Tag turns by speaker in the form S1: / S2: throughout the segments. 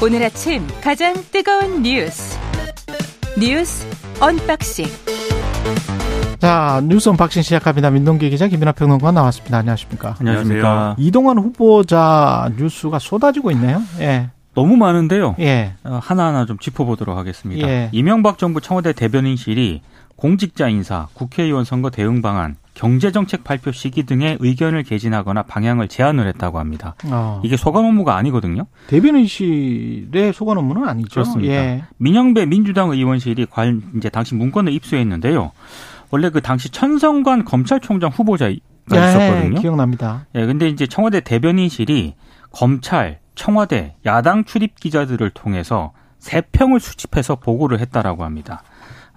S1: 오늘 아침 가장 뜨거운 뉴스 뉴스 unboxing
S2: 자 뉴스 unboxing 시작합니다. 민동기 기자 김민하 평론가 나왔습니다. 안녕하십니까?
S3: 안녕하십니까.
S2: 이동관 후보자 뉴스가 쏟아지고 있네요. 예.
S3: 너무 많은데요.
S2: 예.
S3: 어, 하나하나 좀 짚어보도록 하겠습니다.
S2: 예.
S3: 이명박 정부 청와대 대변인실이 공직자 인사, 국회의원 선거 대응 방안, 경제정책 발표 시기 등의 의견을 개진하거나 방향을 제안을 했다고 합니다.
S2: 어.
S3: 이게 소관 업무가 아니거든요.
S2: 대변인실의 소관 업무는 아니죠.
S3: 그렇습니다.
S2: 예.
S3: 민영배 민주당 의원실이 관 이제 당시 문건을 입수했는데요. 원래 그 당시 천성관 검찰총장 후보자가 있었거든요.
S2: 예, 기억납니다.
S3: 예, 근데 이제 청와대 대변인실이 검찰, 청와대, 야당 출입 기자들을 통해서 세 평을 수집해서 보고를 했다라고 합니다.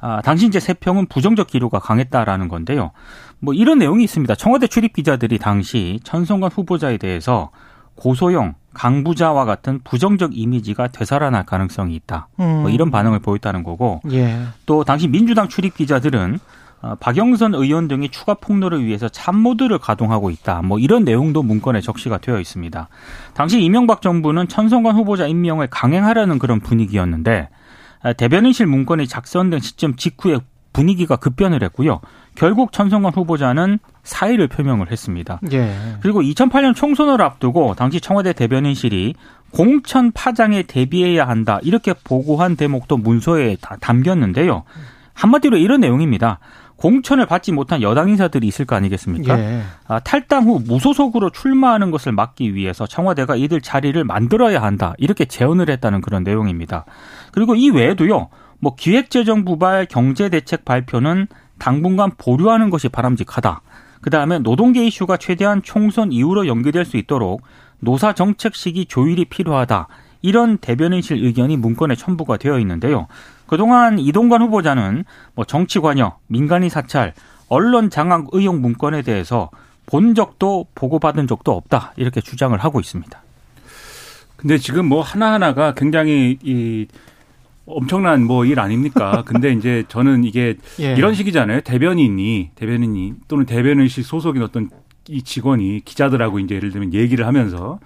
S3: 아, 당시 이제 세 평은 부정적 기류가 강했다라는 건데요. 뭐 이런 내용이 있습니다. 청와대 출입 기자들이 당시 천성관 후보자에 대해서 고소영, 강부자와 같은 부정적 이미지가 되살아날 가능성이 있다.
S2: 음.
S3: 뭐 이런 반응을 보였다는 거고
S2: 예.
S3: 또 당시 민주당 출입 기자들은 어, 박영선 의원 등이 추가 폭로를 위해서 참모들을 가동하고 있다. 뭐 이런 내용도 문건에 적시가 되어 있습니다. 당시 이명박 정부는 천성관 후보자 임명을 강행하려는 그런 분위기였는데 아, 대변인실 문건이 작성된 시점 직후에 분위기가 급변을 했고요. 결국 천성관 후보자는 사의를 표명을 했습니다.
S2: 예.
S3: 그리고 2008년 총선을 앞두고 당시 청와대 대변인실이 공천 파장에 대비해야 한다 이렇게 보고한 대목도 문서에 다 담겼는데요. 한마디로 이런 내용입니다. 공천을 받지 못한 여당 인사들이 있을 거 아니겠습니까?
S2: 예.
S3: 아, 탈당 후 무소속으로 출마하는 것을 막기 위해서 청와대가 이들 자리를 만들어야 한다 이렇게 제언을 했다는 그런 내용입니다. 그리고 이 외에도요, 뭐 기획재정부발 경제대책 발표는 당분간 보류하는 것이 바람직하다. 그 다음에 노동계 이슈가 최대한 총선 이후로 연기될 수 있도록 노사 정책 시기 조율이 필요하다. 이런 대변인실 의견이 문건에 첨부가 되어 있는데요. 그동안 이동관 후보자는 뭐 정치 관여, 민간인 사찰, 언론 장악 의혹 문건에 대해서 본 적도 보고받은 적도 없다. 이렇게 주장을 하고 있습니다.
S4: 근데 지금 뭐 하나하나가 굉장히 이 엄청난 뭐 일 아닙니까? 근데 이제 저는 이게
S2: 예.
S4: 이런 식이잖아요. 대변인이 대변인이 또는 대변인실 소속인 어떤 이 직원이 기자들하고 이제 예를 들면 얘기를 하면서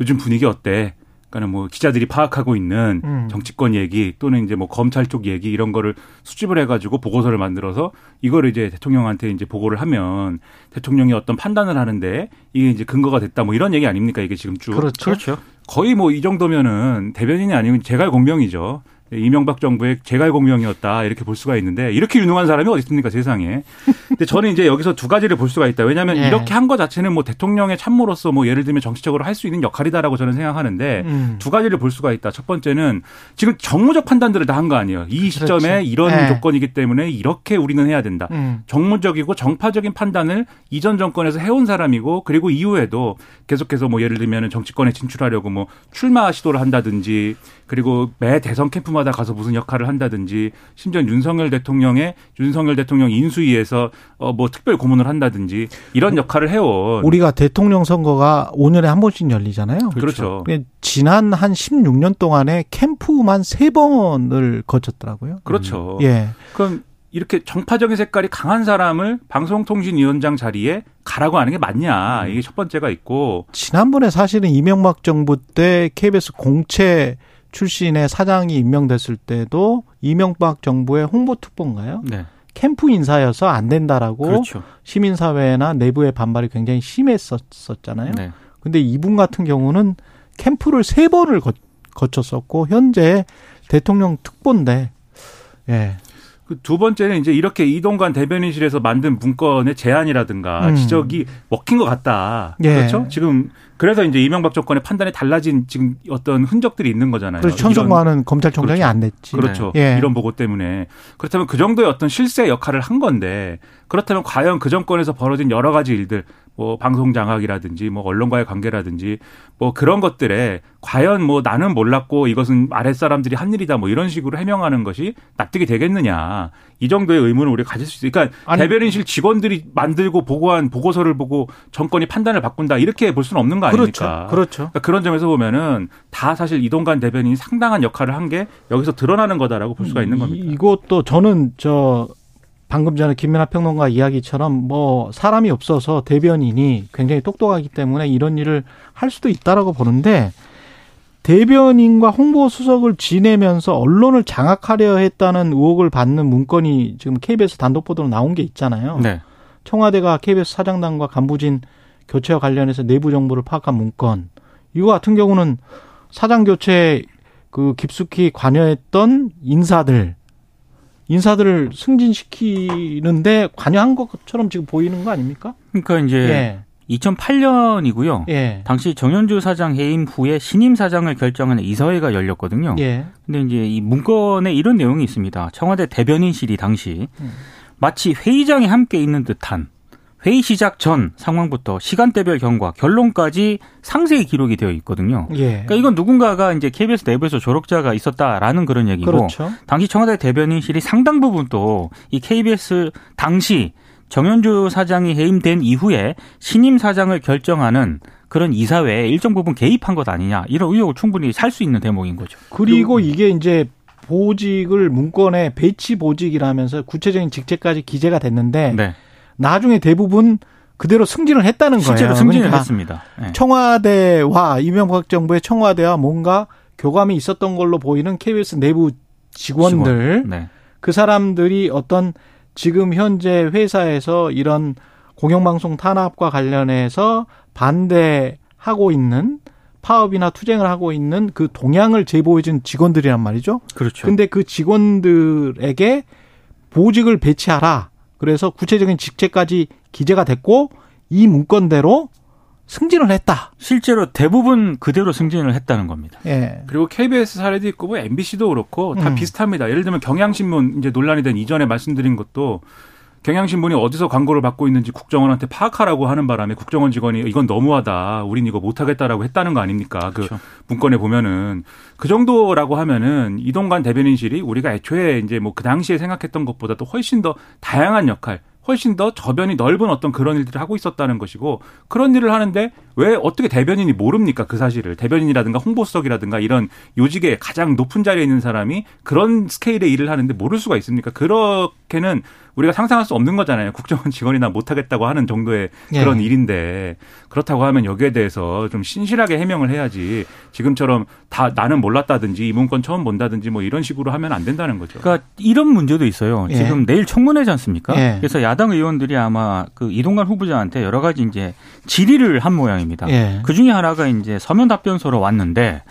S4: 요즘 분위기 어때? 그러니까 뭐 기자들이 파악하고 있는
S2: 음.
S4: 정치권 얘기 또는 이제 뭐 검찰 쪽 얘기 이런 거를 수집을 해가지고 보고서를 만들어서 이거를 이제 대통령한테 이제 보고를 하면 대통령이 어떤 판단을 하는데 이게 이제 근거가 됐다 뭐 이런 얘기 아닙니까 이게 지금 쭉
S2: 그렇죠.
S3: 그렇죠.
S4: 거의 뭐 이 정도면은 대변인이 아니면 제갈 공명이죠. 이명박 정부의 제갈 공명이었다 이렇게 볼 수가 있는데 이렇게 유능한 사람이 어디 있습니까 세상에. 근데 저는 이제 여기서 두 가지를 볼 수가 있다. 왜냐하면
S2: 예.
S4: 이렇게 한 거 자체는 뭐 대통령의 참모로서 뭐 예를 들면 정치적으로 할 수 있는 역할이다라고 저는 생각하는데
S2: 음.
S4: 두 가지를 볼 수가 있다. 첫 번째는 지금 정무적 판단들을 다 한 거 아니에요. 이 시점에
S2: 그렇지.
S4: 이런
S2: 예.
S4: 조건이기 때문에 이렇게 우리는 해야 된다.
S2: 음.
S4: 정무적이고 정파적인 판단을 이전 정권에서 해온 사람이고 그리고 이후에도 계속해서 뭐 예를 들면 정치권에 진출하려고 뭐 출마 시도를 한다든지 그리고 매 대선 캠프마다 가서 무슨 역할을 한다든지 심지어 윤석열 대통령의 윤석열 대통령 인수위에서 어 뭐 특별 고문을 한다든지 이런 역할을 해온
S2: 우리가 대통령 선거가 5년에 한 번씩 열리잖아요.
S4: 그렇죠.
S2: 그게 지난 한 16년 동안에 캠프만 세번을 거쳤더라고요.
S4: 그렇죠.
S2: 예.
S4: 그럼 이렇게 정파적인 색깔이 강한 사람을 방송통신위원장 자리에 가라고 하는 게 맞냐 이게 첫 번째가 있고
S2: 지난번에 사실은 이명박 정부 때 KBS 공채 출신의 사장이 임명됐을 때도 이명박 정부의 홍보특보인가요?
S3: 네.
S2: 캠프 인사여서 안 된다라고
S3: 그렇죠.
S2: 시민사회나 내부의 반발이 굉장히 심했었잖아요.
S3: 네.
S2: 근데 이분 같은 경우는 캠프를 세 번을 거, 거쳤었고 현재 대통령 특보인데 예.
S4: 그두 번째는 이제 이렇게 이동관 대변인실에서 만든 문건의 제안이라든가
S2: 음.
S4: 지적이 먹힌 것 같다.
S2: 예.
S4: 그렇죠? 지금 그래서 이제 이명박 정권의 판단이 달라진 지금 어떤 흔적들이 있는 거잖아요.
S2: 그래서 천성만은 검찰총장이
S4: 그렇죠.
S2: 안 냈지.
S4: 그렇죠.
S2: 예.
S4: 이런 보고 때문에 그렇다면 그 정도의 어떤 실세 역할을 한 건데 그렇다면 과연 그 정권에서 벌어진 여러 가지 일들 뭐 방송 장악이라든지 뭐 언론과의 관계라든지 뭐 그런 것들에 과연 뭐 나는 몰랐고 이것은 아랫 사람들이 한 일이다 뭐 이런 식으로 해명하는 것이 납득이 되겠느냐 이 정도의 의문을 우리가 가질 수 있어요. 그러니까 대변인실 직원들이 만들고 보고한 보고서를 보고 정권이 판단을 바꾼다 이렇게 볼 수는 없는 거
S2: 그렇죠.
S4: 아닙니까?
S2: 그렇죠.
S4: 그러니까 그런 점에서 보면은 다 사실 이동관 대변인이 상당한 역할을 한 게 여기서 드러나는 거다라고 볼 수가 있는 겁니다.
S2: 이, 이것도 저는 저 방금 전에 김민하 평론가 이야기처럼 뭐 사람이 없어서 대변인이 굉장히 똑똑하기 때문에 이런 일을 할 수도 있다라고 보는데 대변인과 홍보수석을 지내면서 언론을 장악하려 했다는 의혹을 받는 문건이 지금 KBS 단독 보도로 나온 게 있잖아요.
S3: 네.
S2: 청와대가 KBS 사장단과 간부진 교체와 관련해서 내부 정보를 파악한 문건. 이거 같은 경우는 사장 교체 그 깊숙이 관여했던 인사들 인사들을 승진시키는데 관여한 것처럼 지금 보이는 거 아닙니까?
S3: 그러니까 이제
S2: 예.
S3: 2008년이고요.
S2: 예.
S3: 당시 정현주 사장 해임 후에 신임 사장을 결정하는 이사회가 열렸거든요.
S2: 예.
S3: 근데 이제 이 문건에 이런 내용이 있습니다. 청와대 대변인실이 당시
S2: 음.
S3: 마치 회의장에 함께 있는 듯한 회의 시작 전 상황부터 시간대별 경과, 결론까지 상세히 기록이 되어 있거든요.
S2: 예.
S3: 그러니까 이건 누군가가 이제 KBS 내부에서 조력자가 있었다라는 그런 얘기고
S2: 그렇죠.
S3: 당시 청와대 대변인실이 상당 부분 또 이 KBS 당시 정현주 사장이 해임된 이후에 신임 사장을 결정하는 그런 이사회에 일정 부분 개입한 것 아니냐 이런 의혹을 충분히 살 수 있는 대목인 거죠.
S2: 그리고 이게 이제 보직을 문건에 배치 보직이라면서 구체적인 직책까지 기재가 됐는데
S3: 네.
S2: 나중에 대부분 그대로 승진을 했다는 거예요.
S3: 실제로 승진을
S2: 그러니까
S3: 했습니다. 네.
S2: 청와대와 이명박 정부의 청와대와 뭔가 교감이 있었던 걸로 보이는 KBS 내부 직원들
S3: 직원. 네.
S2: 그 사람들이 어떤 지금 현재 회사에서 이런 공영방송 탄압과 관련해서 반대하고 있는 파업이나 투쟁을 하고 있는 그 동향을 제보해준 직원들이란 말이죠.
S3: 그렇죠.
S2: 근데 그 직원들에게 보직을 배치하라. 그래서 구체적인 직책까지 기재가 됐고 이 문건대로 승진을 했다.
S3: 실제로 대부분 그대로 승진을 했다는 겁니다.
S2: 예.
S4: 그리고 KBS 사례도 있고 뭐 MBC도 그렇고 다
S2: 음.
S4: 비슷합니다. 예를 들면 경향신문 이제 논란이 된 이전에 말씀드린 것도 경향신문이 어디서 광고를 받고 있는지 국정원한테 파악하라고 하는 바람에 국정원 직원이 이건 너무하다. 우린 이거 못하겠다라고 했다는 거 아닙니까? 그
S3: 그렇죠.
S4: 문건에 보면은 그 정도라고 하면은 이동관 대변인실이 우리가 애초에 이제 뭐 그 당시에 생각했던 것보다도 훨씬 더 다양한 역할 훨씬 더 저변이 넓은 어떤 그런 일들을 하고 있었다는 것이고 그런 일을 하는데 왜 어떻게 대변인이 모릅니까 그 사실을 대변인이라든가 홍보수석이라든가 이런 요직에 가장 높은 자리에 있는 사람이 그런 스케일의 일을 하는데 모를 수가 있습니까 그렇게는 우리가 상상할 수 없는 거잖아요 국정원 직원이나 못하겠다고 하는 정도의 그런
S2: 예.
S4: 일인데 그렇다고 하면 여기에 대해서 좀 신실하게 해명을 해야지 지금처럼 다 나는 몰랐다든지 이 문건 처음 본다든지 뭐 이런 식으로 하면 안 된다는 거죠.
S3: 그러니까 이런 문제도 있어요.
S2: 예.
S3: 지금 내일 청문회지 않습니까?
S2: 예.
S3: 그래서 야당 의원들이 아마 그 이동관 후보자한테 여러 가지 이제 질의를 한 모양입니다.
S2: 예.
S3: 그 중에 하나가 이제 서면 답변서로 왔는데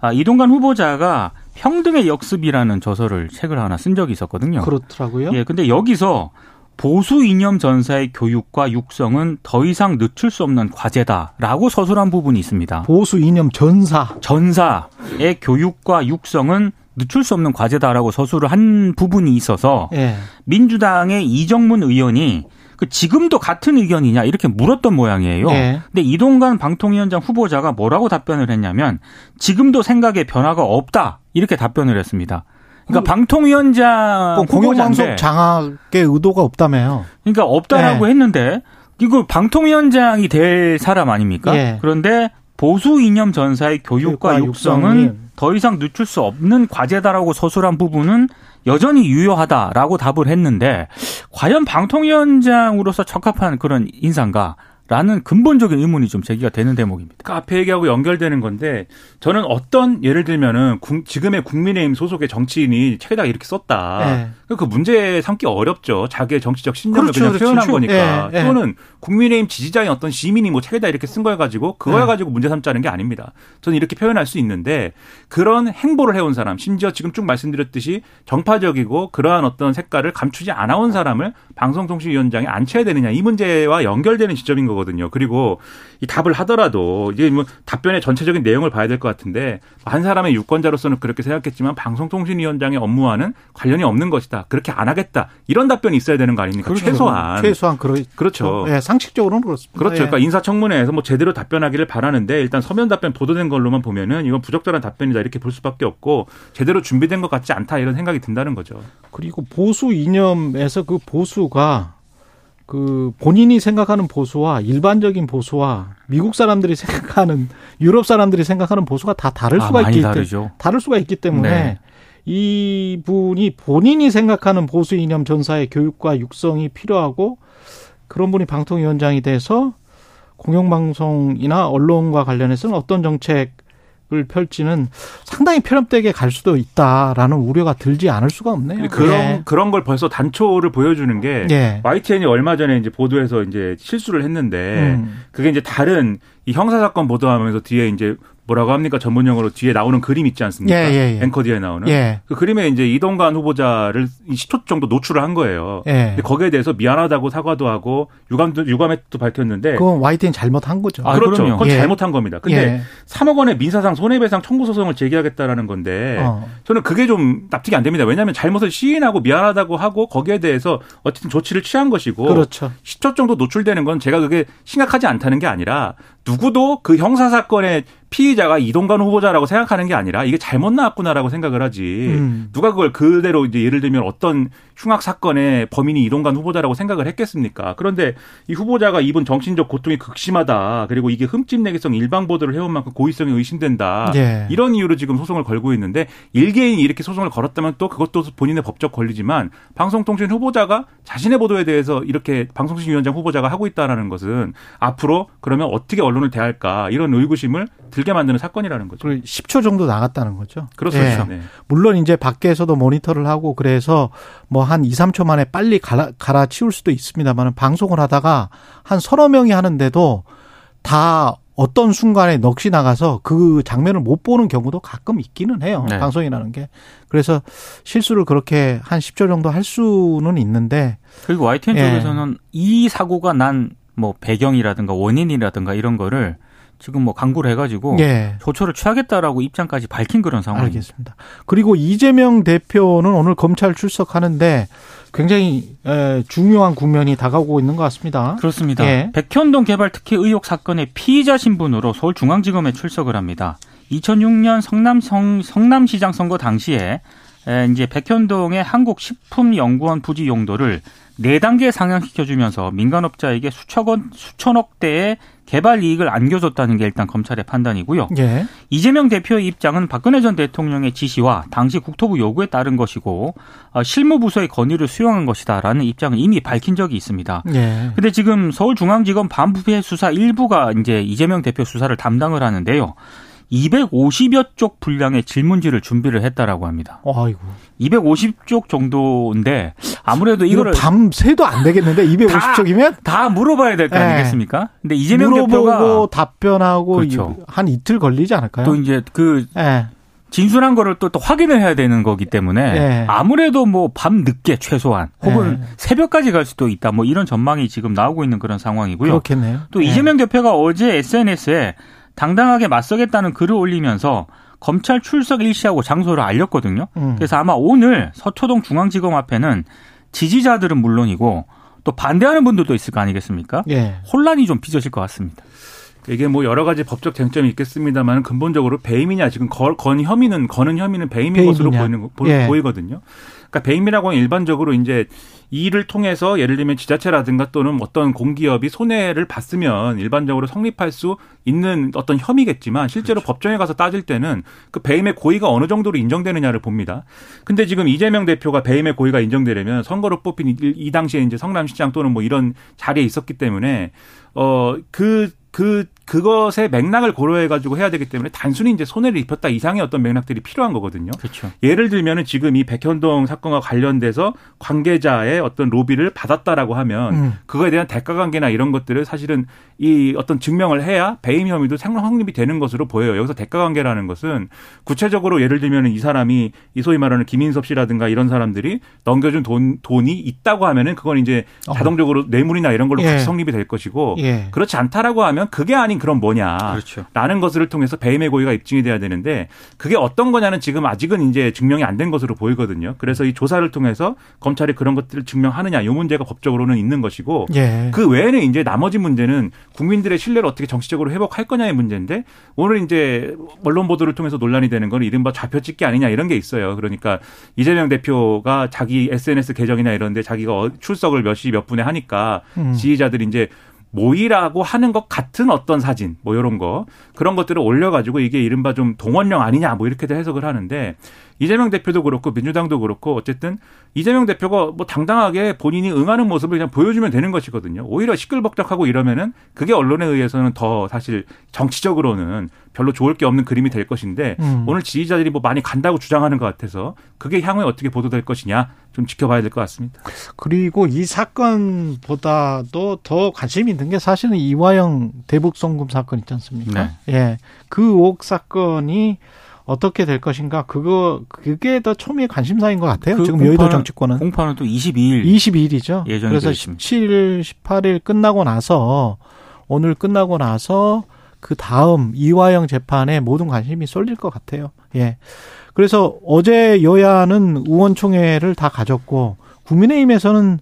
S3: 아, 이동관 후보자가 평등의 역습이라는 저서를 책을 하나 쓴 적이 있었거든요.
S2: 그렇더라고요.
S3: 예, 근데 여기서 보수 이념 전사의 교육과 육성은 더 이상 늦출 수 없는 과제다라고 서술한 부분이 있습니다.
S2: 보수 이념 전사.
S3: 전사의 교육과 육성은 늦출 수 없는 과제다라고 서술을 한 부분이 있어서
S2: 예.
S3: 민주당의 이정문 의원이 그 지금도 같은 의견이냐 이렇게 물었던 모양이에요.
S2: 예.
S3: 근데 이동관 방통위원장 후보자가 뭐라고 답변을 했냐면 지금도 생각에 변화가 없다 이렇게 답변을 했습니다. 그러니까 방통위원장
S2: 그럼 공영방송 장악의 의도가 없다며요.
S3: 그러니까 없다라고
S2: 네.
S3: 했는데 이거 방통위원장이 될 사람 아닙니까?
S2: 예.
S3: 그런데 보수 이념 전사의 교육과,
S2: 교육과
S3: 육성은
S2: 육성이
S3: 더 이상 늦출 수 없는 과제다라고 서술한 부분은 여전히 유효하다라고 답을 했는데 과연 방통위원장으로서 적합한 그런 인상가? 라는 근본적인 의문이 좀 제기가 되는 대목입니다.
S4: 그 앞에 얘기하고 연결되는 건데 저는 어떤 예를 들면은 국- 지금의 국민의힘 소속의 정치인이 책에다가 이렇게 썼다.
S2: 예.
S4: 그 문제 삼기 어렵죠. 자기의 정치적 신념을
S2: 그렇죠,
S4: 그냥
S2: 그렇죠.
S4: 표현한 거니까.
S2: 예, 예.
S4: 또는 국민의힘 지지자인 어떤 시민이 뭐 책에다 이렇게 쓴 걸 가지고 그걸
S2: 예.
S4: 가지고 문제 삼자는 게 아닙니다. 저는 이렇게 표현할 수 있는데 그런 행보를 해온 사람, 심지어 지금 쭉 말씀드렸듯이 정파적이고 그러한 어떤 색깔을 감추지 않아온 사람을 방송통신위원장에 앉혀야 되느냐 이 문제와 연결되는 지점인 거거든요. 그리고 이 답을 하더라도 이제 뭐 답변의 전체적인 내용을 봐야 될 것 같은데 한 사람의 유권자로서는 그렇게 생각했지만 방송통신위원장의 업무와는 관련이 없는 것이다. 그렇게 안 하겠다. 이런 답변이 있어야 되는 거 아닙니까?
S2: 그렇죠.
S4: 최소한.
S2: 최소한 그러,
S4: 그렇죠.
S2: 예, 상식적으로는 그렇습니다.
S4: 그렇죠.
S2: 예.
S4: 그러니까 인사청문회에서 뭐 제대로 답변하기를 바라는데 일단 서면 답변 보도된 걸로만 보면은 이건 부적절한 답변이다 이렇게 볼 수밖에 없고 제대로 준비된 것 같지 않다 이런 생각이 든다는 거죠.
S2: 그리고 보수 이념에서 그 보수가 그 본인이 생각하는 보수와 일반적인 보수와 미국 사람들이 생각하는 유럽 사람들이 생각하는 보수가 다 다를
S3: 아,
S2: 수가
S3: 많이
S2: 있기 때문에. 다를 수가 있기 때문에
S3: 네.
S2: 이 분이 본인이 생각하는 보수 이념 전사의 교육과 육성이 필요하고 그런 분이 방통위원장이 돼서 공영방송이나 언론과 관련해서는 어떤 정책 펼치는 상당히 편협되게 갈 수도 있다라는 우려가 들지 않을 수가 없네요.
S4: 그런
S2: 예.
S4: 그런 걸 벌써 단초를 보여주는 게
S2: 예.
S4: YTN이 얼마 전에 이제 보도해서 이제 실수를 했는데
S2: 음.
S4: 그게 이제 다른 이 형사 사건 보도하면서 뒤에 이제 뭐라고 합니까 전문 용어로 뒤에 나오는 그림 있지 않습니까?
S2: 예, 예, 예.
S4: 앵커 뒤에 나오는
S2: 예.
S4: 그 그림에 이제 이동관 후보자를 10초 정도 노출을 한 거예요.
S2: 예.
S4: 근데 거기에 대해서 미안하다고 사과도 하고 유감도 유감했도 밝혔는데
S2: 그건 YTN 잘못한 거죠.
S3: 아,
S4: 그렇죠.
S3: 그럼요.
S4: 그건
S2: 예.
S4: 잘못한 겁니다. 근데
S2: 예.
S4: 3억 원의 민사상 손해배상 청구 소송을 제기하겠다라는 건데
S2: 어.
S4: 저는 그게 좀 납득이 안 됩니다. 왜냐하면 잘못을 시인하고 미안하다고 하고 거기에 대해서 어쨌든 조치를 취한 것이고
S2: 그렇죠.
S4: 10초 정도 노출되는 건 제가 그게 심각하지 않다는 게 아니라 누구도 그 형사 사건의 피의자가 이동관 후보자라고 생각하는 게 아니라 이게 잘못 나왔구나라고 생각을 하지.
S2: 음.
S4: 누가 그걸 그대로 이제 예를 들면 어떤 흉악 사건의 범인이 이동관 후보자라고 생각을 했겠습니까? 그런데 이 후보자가 입은 정신적 고통이 극심하다. 그리고 이게 흠집내기성 일방 보도를 해온 만큼 고의성이 의심된다.
S2: 예.
S4: 이런 이유로 지금 소송을 걸고 있는데 일개인이 이렇게 소송을 걸었다면 또 그것도 본인의 법적 권리지만 방송통신 후보자가 자신의 보도에 대해서 이렇게 방송통신위원장 후보자가 하고 있다라는 것은 앞으로 그러면 어떻게 언론 을 대할까 이런 의구심을 들게 만드는 사건이라는 거죠.
S2: 그리고 10초 정도 나갔다는 거죠.
S4: 그렇습니다.
S2: 예.
S4: 네.
S2: 물론 이제 밖에서도 모니터를 하고 그래서 뭐 한 2, 3초 만에 빨리 갈아, 갈아치울 수도 있습니다만 방송을 하다가 한 서너 명이 하는데도 다 어떤 순간에 넋이 나가서 그 장면을 못 보는 경우도 가끔 있기는 해요.
S3: 네.
S2: 방송이라는 게. 그래서 실수를 그렇게 한 10초 정도 할 수는 있는데
S3: 그리고 YTN
S2: 예.
S3: 쪽에서는 이 사고가 난 뭐 배경이라든가 원인이라든가 이런 거를 지금 뭐 강구를 해가지고
S2: 예.
S3: 조처를 취하겠다라고 입장까지 밝힌 그런 상황입니다.
S2: 알겠습니다. 그리고 이재명 대표는 오늘 검찰 출석하는데 굉장히 에, 중요한 국면이 다가오고 있는 것 같습니다.
S3: 그렇습니다.
S2: 예.
S3: 백현동 개발 특혜 의혹 사건의 피의자 신분으로 서울중앙지검에 출석을 합니다. 2006년 성남 성, 성남시장 선거 당시에 에, 이제 백현동의 한국식품연구원 부지 용도를 네 단계 상향시켜주면서 민간업자에게 수천억 원, 수천억 대의 개발 이익을 안겨줬다는 게 일단 검찰의 판단이고요.
S2: 예.
S3: 이재명 대표의 입장은 박근혜 전 대통령의 지시와 당시 국토부 요구에 따른 것이고 어, 실무부서의 건의를 수용한 것이다라는 입장을 이미 밝힌 적이 있습니다.
S2: 예.
S3: 근데 지금 서울중앙지검 반부패 수사 일부가 이제 이재명 대표 수사를 담당을 하는데요. 250여 쪽 분량의 질문지를 준비를 했다라고 합니다.
S2: 아이고.
S3: 250쪽 정도인데 아무래도
S2: 이거
S3: 이거를
S2: 밤 새도 안 되겠는데 250쪽이면
S3: 다 물어봐야 될거
S2: 네.
S3: 아니겠습니까? 근데 이재명
S2: 물어보고
S3: 대표가
S2: 답변하고
S3: 그렇죠.
S2: 이- 한 이틀 걸리지 않을까요?
S3: 또 이제 그
S2: 예.
S3: 진술한 거를 또, 또 확인을 해야 되는 거기 때문에
S2: 예.
S3: 아무래도 뭐 밤 늦게 최소한 혹은
S2: 예.
S3: 새벽까지 갈 수도 있다 뭐 이런 전망이 지금 나오고 있는 그런 상황이고요.
S2: 그렇겠네요.
S3: 또
S2: 예.
S3: 이재명 대표가 어제 SNS에 당당하게 맞서겠다는 글을 올리면서 검찰 출석 일시하고 장소를 알렸거든요.
S2: 음.
S3: 그래서 아마 오늘 서초동 중앙지검 앞에는 지지자들은 물론이고 또 반대하는 분들도 있을 거 아니겠습니까?
S2: 예.
S3: 혼란이 좀 빚어질 것 같습니다.
S4: 이게 뭐 여러 가지 법적 쟁점이 있겠습니다만 근본적으로 배임이냐 지금 걸, 건 혐의는 거는 혐의는 배임인
S2: 배임이냐.
S4: 것으로 보이는
S2: 예.
S4: 보이거든요. 그러니까 배임이라고 하면 일반적으로 이제 이 일을 통해서 예를 들면 지자체라든가 또는 어떤 공기업이 손해를 봤으면 일반적으로 성립할 수 있는 어떤 혐의겠지만 실제로
S2: 그렇죠.
S4: 법정에 가서 따질 때는 그 배임의 고의가 어느 정도로 인정되느냐를 봅니다. 근데 지금 이재명 대표가 배임의 고의가 인정되려면 선거로 뽑힌 이, 이 당시에 이제 성남시장 또는 뭐 이런 자리에 있었기 때문에 어그 그 그 것의 맥락을 고려해 가지고 해야 되기 때문에 단순히 이제 손해를 입혔다 이상의 어떤 맥락들이 필요한 거거든요.
S3: 그렇죠.
S4: 예를 들면은 지금 이 백현동 사건과 관련돼서 관계자의 어떤 로비를 받았다라고 하면
S2: 음.
S4: 그거에 대한 대가 관계나 이런 것들을 사실은 이 어떤 증명을 해야 배임 혐의도 생 확립이 되는 것으로 보여요. 여기서 대가 관계라는 것은 구체적으로 예를 들면은 이 사람이 이 소위 말하는 김인섭 씨라든가 이런 사람들이 넘겨준 돈 돈이 있다고 하면은 그건 이제
S2: 어.
S4: 자동적으로 뇌물이나 이런 걸로
S2: 예.
S4: 같이 성립이 될 것이고
S2: 예.
S4: 그렇지 않다라고 하면 그게 아닌 그럼 뭐냐.
S3: 그렇죠.
S4: 라는 것을 통해서 배임의 고의가 입증이 돼야 되는데 그게 어떤 거냐는 지금 아직은 이제 증명이 안 된 것으로 보이거든요. 그래서 이 조사를 통해서 검찰이 그런 것들을 증명하느냐 이 문제가 법적으로는 있는 것이고
S2: 예.
S4: 그 외에는 이제 나머지 문제는 국민들의 신뢰를 어떻게 정치적으로 회복할 거냐의 문제인데 오늘 이제 언론 보도를 통해서 논란이 되는 건 이른바 좌표 찍기 아니냐 이런 게 있어요. 그러니까 이재명 대표가 자기 SNS 계정이나 이런데 자기가 어- 출석을 몇 시 몇 분에 하니까
S2: 음.
S4: 지지자들이 이제 모이라고 하는 것 같은 어떤 사진 뭐 이런 거. 그런 것들을 올려가지고 이게 이른바 좀 동원령 아니냐 뭐 이렇게도 해석을 하는데 이재명 대표도 그렇고 민주당도 그렇고 어쨌든 이재명 대표가 뭐 당당하게 본인이 응하는 모습을 그냥 보여주면 되는 것이거든요. 오히려 시끌벅적하고 이러면은 그게 언론에 의해서는 더 사실 정치적으로는 별로 좋을 게 없는 그림이 될 것인데
S2: 음.
S4: 오늘 지지자들이 뭐 많이 간다고 주장하는 것 같아서 그게 향후에 어떻게 보도될 것이냐 좀 지켜봐야 될 것 같습니다.
S2: 그리고 이 사건보다도 더 관심 있는 게 사실은 이화영 대북 송금 사건 있지 않습니까? 예. 그 의혹 사건이 어떻게 될 것인가 그거 그게 더 초미의 관심사인 것 같아요.
S3: 그
S2: 지금
S3: 공판-
S2: 여의도 정치권은
S3: 공판은 또 22일
S2: 22일이죠.
S3: 예정이
S2: 그래서
S3: 되어 있습니다.
S2: 17일, 18일 끝나고 나서 오늘 끝나고 나서 그 다음 이화영 재판에 모든 관심이 쏠릴 것 같아요. 예. 그래서 어제 여야는 의원총회를 다 가졌고 국민의힘에서는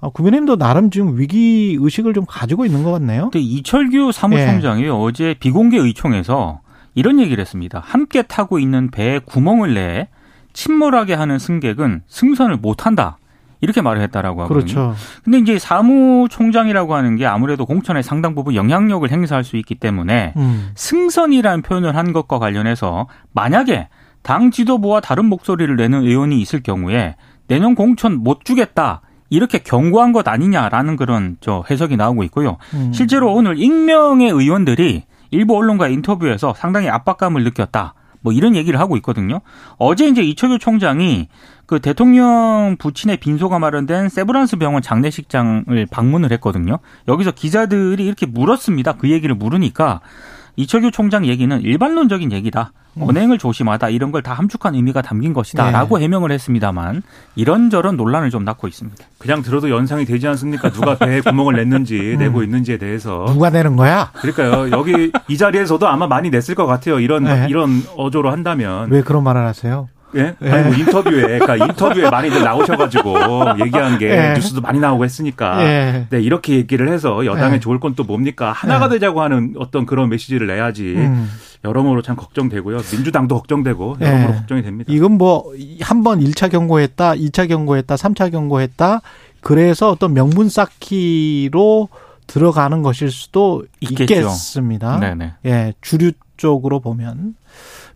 S2: 아, 국민의힘도 나름 지금 위기 의식을 좀 가지고 있는 것 같네요.
S3: 근데 이철규 사무총장이 어제 비공개 의총에서 이런 얘기를 했습니다. 함께 타고 있는 배에 구멍을 내 침몰하게 하는 승객은 승선을 못 한다. 이렇게 말을 했다라고 하거든요.
S2: 그렇죠.
S3: 근데 이제 사무총장이라고 하는 게 아무래도 공천에 상당 부분 영향력을 행사할 수 있기 때문에
S2: 음.
S3: 승선이라는 표현을 한 것과 관련해서 만약에 당 지도부와 다른 목소리를 내는 의원이 있을 경우에 내년 공천 못 주겠다. 이렇게 경고한 것 아니냐라는 그런 저 해석이 나오고 있고요.
S2: 음.
S3: 실제로 오늘 익명의 의원들이 일부 언론과의 인터뷰에서 상당히 압박감을 느꼈다. 뭐 이런 얘기를 하고 있거든요. 어제 이제 이철규 총장이 그 대통령 부친의 빈소가 마련된 세브란스 병원 장례식장을 방문을 했거든요. 여기서 기자들이 이렇게 물었습니다. 그 얘기를 물으니까 이철규 총장 얘기는 일반론적인 얘기다. 언행을 조심하다 이런 걸 다 함축한 의미가 담긴 것이다라고 해명을 했습니다만 이런저런 논란을 좀 낳고 있습니다.
S4: 그냥 들어도 연상이 되지 않습니까? 누가 배에 구멍을 냈는지 내고 있는지에 대해서.
S2: 누가 내는 거야?
S4: 그러니까요. 여기 이 자리에서도 아마 많이 냈을 것 같아요. 이런
S2: 네.
S4: 이런 어조로 한다면.
S2: 왜 그런 말을 하세요?
S4: 예? 아니 뭐 인터뷰에 그러니까 인터뷰에 많이들 나오셔가지고 얘기한 게
S2: 예.
S4: 뉴스도 많이 나오고 했으니까.
S2: 예.
S4: 네, 이렇게 얘기를 해서 여당에
S2: 예.
S4: 좋을 건 또 뭡니까? 하나가
S2: 예.
S4: 되자고 하는 어떤 그런 메시지를 내야지.
S2: 음.
S4: 여러모로 참 걱정되고요. 민주당도 걱정되고
S2: 예.
S4: 여러모로 걱정이 됩니다.
S2: 이건 뭐 한 번 1차 경고했다, 2차 경고했다, 3차 경고했다. 그래서 어떤 명분 쌓기로 들어가는 것일 수도
S3: 있겠죠.
S2: 있겠습니다.
S3: 네네.
S2: 예, 주류 쪽으로 보면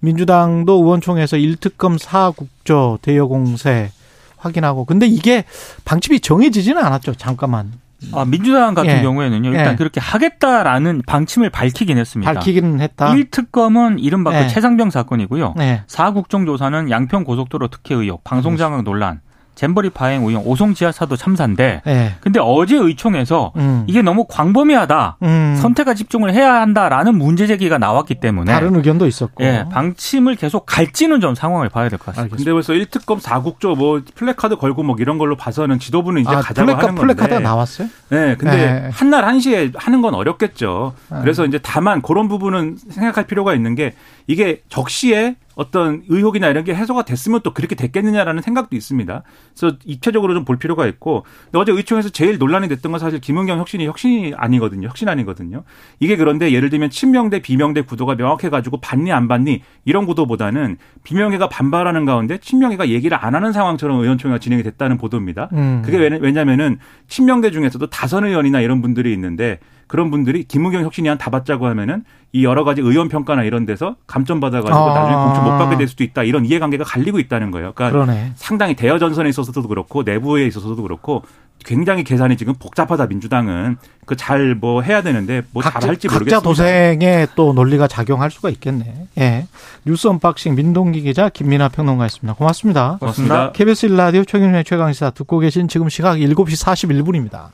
S2: 민주당도 의원총회에서 1특검 4국조 대여 공세 확인하고 근데 이게 방침이 정해지지는 않았죠. 잠깐만.
S3: 아, 민주당 같은
S2: 예.
S3: 경우에는요. 일단
S2: 예.
S3: 그렇게 하겠다라는 방침을 밝히긴 했습니다.
S2: 밝히기는 했다.
S3: 1특검은 이른바
S2: 예.
S3: 그 최상병 사건이고요.
S2: 네.
S3: 사국정조사는 양평 고속도로 특혜 의혹, 방송장악 논란, 잼버리 파행 운영, 오송 지하차도 참사인데
S2: 네.
S3: 근데 어제 의총에서
S2: 음.
S3: 이게 너무 광범위하다.
S2: 음.
S3: 선택과 집중을 해야 한다라는 문제 제기가 나왔기 때문에
S2: 다른 의견도 있었고.
S3: 예, 방침을 계속 갈지는 좀 상황을 봐야 될 것 같습니다.
S4: 근데 벌써 1특검 4국조 뭐 플래카드 걸고 뭐 이런 걸로 봐서는 지도부는 이제
S2: 아,
S4: 가자고
S2: 플래카,
S4: 하는 건데.
S2: 플래카드가 나왔어요?
S4: 네, 근데
S2: 네.
S4: 한날 한시에 하는 건 어렵겠죠.
S2: 네.
S4: 그래서 이제 다만 그런 부분은 생각할 필요가 있는 게 이게 적시에 어떤 의혹이나 이런 게 해소가 됐으면 또 그렇게 됐겠느냐라는 생각도 있습니다. 그래서 입체적으로 좀 볼 필요가 있고 근데 어제 의총에서 제일 논란이 됐던 건 사실 김은경 혁신이 혁신이 아니거든요. 혁신 아니거든요. 이게 그런데 예를 들면 친명대 비명대 구도가 명확해 가지고 받니 안 받니 이런 구도보다는 비명계가 반발하는 가운데 친명계가 얘기를 안 하는 상황처럼 의원총회가 진행이 됐다는 보도입니다.
S2: 음.
S4: 그게 왜- 왜냐면은 친명대 중에서도 다선 의원이나 이런 분들이 있는데 그런 분들이 김우경 혁신이 한 다 받자고 하면은 이 여러 가지 의원 평가나 이런 데서 감점 받아가지고
S2: 아.
S4: 나중에 공천 못 받게 될 수도 있다 이런 이해관계가 갈리고 있다는 거예요. 그러니까
S2: 그러네.
S4: 상당히 대여 전선에 있어서도 그렇고 내부에 있어서도 그렇고 굉장히 계산이 지금 복잡하다 민주당은 그 잘 뭐 해야 되는데 뭐
S2: 각자,
S4: 잘할지
S2: 각자
S4: 모르겠습니다.
S2: 도생에 또 논리가 작용할 수가 있겠네. 예. 뉴스 unboxing 민동기 기자 김민하 평론가였습니다. 고맙습니다.
S4: 고맙습니다.
S2: KBS 1라디오 최경영의 최강시사 듣고 계신 지금 시각 7시 41분입니다.